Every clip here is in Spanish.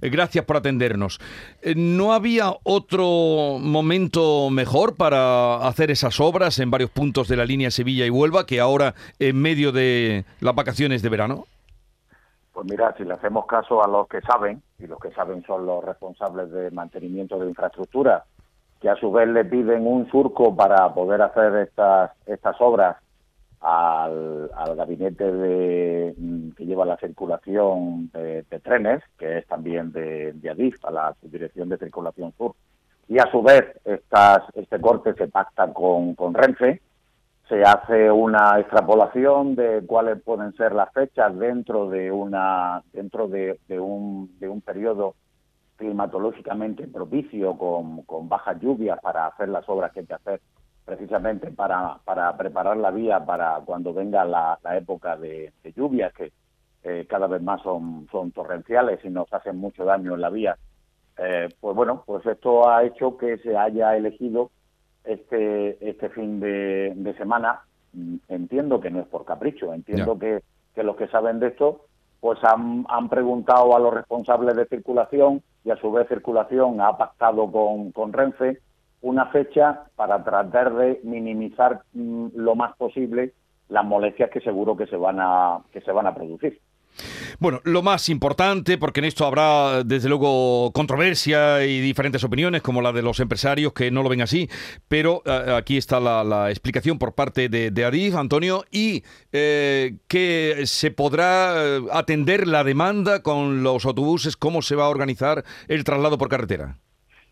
eh, gracias por atendernos. Eh, ¿No había otro momento mejor para hacer esas obras en varios puntos de la línea Sevilla y Huelva que ahora en medio de las vacaciones de verano? Pues mira, si le hacemos caso a los que saben, y los que saben son los responsables de mantenimiento de infraestructura, que a su vez le piden un surco para poder hacer estas, estas obras al, gabinete de, mm, que lleva la circulación de, trenes, que es también de, de, ADIF, a la Subdirección de Circulación Sur. Y a su vez estas, este corte se pacta con, Renfe, se hace una extrapolación de cuáles pueden ser las fechas dentro de una dentro de, un, de un periodo climatológicamente propicio con, con bajas lluvias para hacer las obras que hay que hacer precisamente para, para preparar la vía para cuando venga la, época de, lluvias que eh, cada vez más son, son torrenciales y nos hacen mucho daño en la vía. Eh, pues bueno, pues esto ha hecho que se haya elegido este, este fin de, semana, mm, entiendo que no es por capricho, entiendo que, que, los que saben de esto, pues han, han, preguntado a los responsables de circulación y a su vez circulación ha pactado con, con Renfe una fecha para tratar de minimizar mm, lo más posible las molestias que seguro que se van a, que se van a producir. Bueno, lo más importante, porque en esto habrá desde luego controversia y diferentes opiniones, como la de los empresarios que no lo ven así, pero eh, aquí está la, explicación por parte de, de Adif, Antonio, y eh, que se podrá eh, atender la demanda con los autobuses, cómo se va a organizar el traslado por carretera.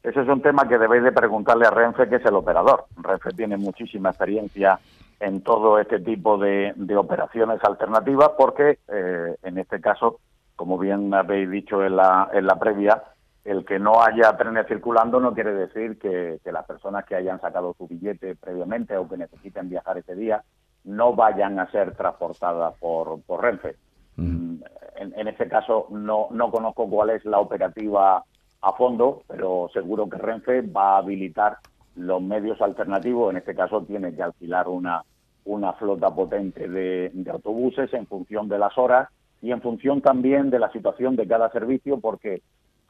Ese es un tema que debéis de preguntarle a Renfe, que es el operador. Renfe tiene muchísima experiencia en todo este tipo de, operaciones alternativas porque eh, en este caso, como bien habéis dicho en la, en la previa, el que no haya trenes circulando no quiere decir que, las personas que hayan sacado su billete previamente o que necesiten viajar ese día no vayan a ser transportadas por, por Renfe. Mm. En, en este caso no, no conozco cuál es la operativa a fondo, pero seguro que Renfe va a habilitar los medios alternativos, en este caso tiene que alquilar una, una flota potente de, autobuses en función de las horas y en función también de la situación de cada servicio, porque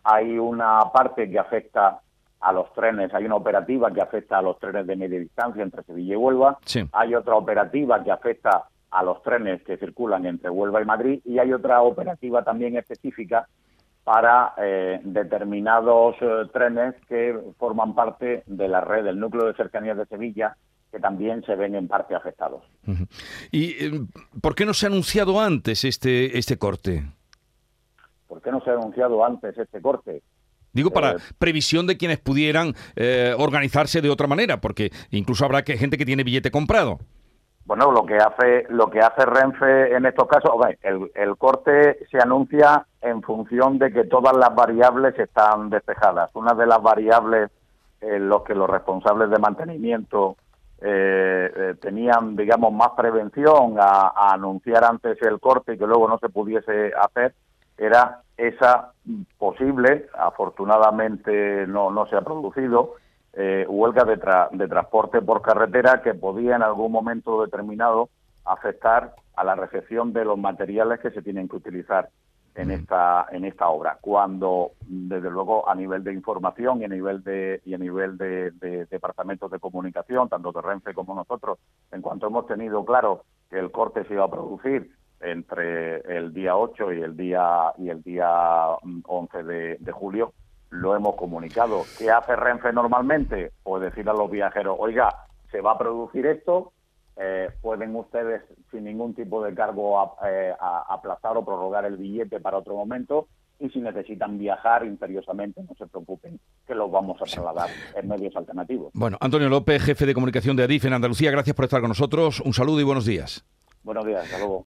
hay una parte que afecta a los trenes, hay una operativa que afecta a los trenes de media distancia entre Sevilla y Huelva, hay otra operativa que afecta a los trenes que circulan entre Huelva y Madrid y hay otra operativa también específica para eh, determinados eh, trenes que forman parte de la red del núcleo de cercanías de Sevilla que también se ven en parte afectados. ¿Y eh, por qué no se ha anunciado antes este, este corte? ¿Por qué no se ha anunciado antes este corte? Digo, para previsión de quienes pudieran organizarse de otra manera, porque incluso habrá que, gente que tiene billete comprado. Bueno, lo que hace lo que hace Renfe en estos casos, el, corte se anuncia en función de que todas las variables están despejadas. Una de las variables en los que los responsables de mantenimiento eh, eh, tenían, digamos, más prevención a, anunciar antes el corte y que luego no se pudiese hacer, era esa posible, afortunadamente no, no se ha producido, eh, huelga de, de transporte por carretera que podía en algún momento determinado afectar a la recepción de los materiales que se tienen que utilizar en esta en esta obra. Cuando desde luego a nivel de información y a nivel de y a nivel de, departamentos de comunicación tanto de Renfe como nosotros en cuanto hemos tenido claro que el corte se iba a producir entre el día 8 y el día y el día 11 mm, de julio lo hemos comunicado. ¿Qué hace Renfe normalmente? Pues decir a los viajeros, oiga, se va a producir esto, eh, pueden ustedes sin ningún tipo de cargo eh, aplazar o prorrogar el billete para otro momento y si necesitan viajar imperiosamente no se preocupen que los vamos a trasladar en medios alternativos. Bueno, Antonio López, jefe de comunicación de ADIF en Andalucía, gracias por estar con nosotros. Un saludo y buenos días. Buenos días, hasta luego.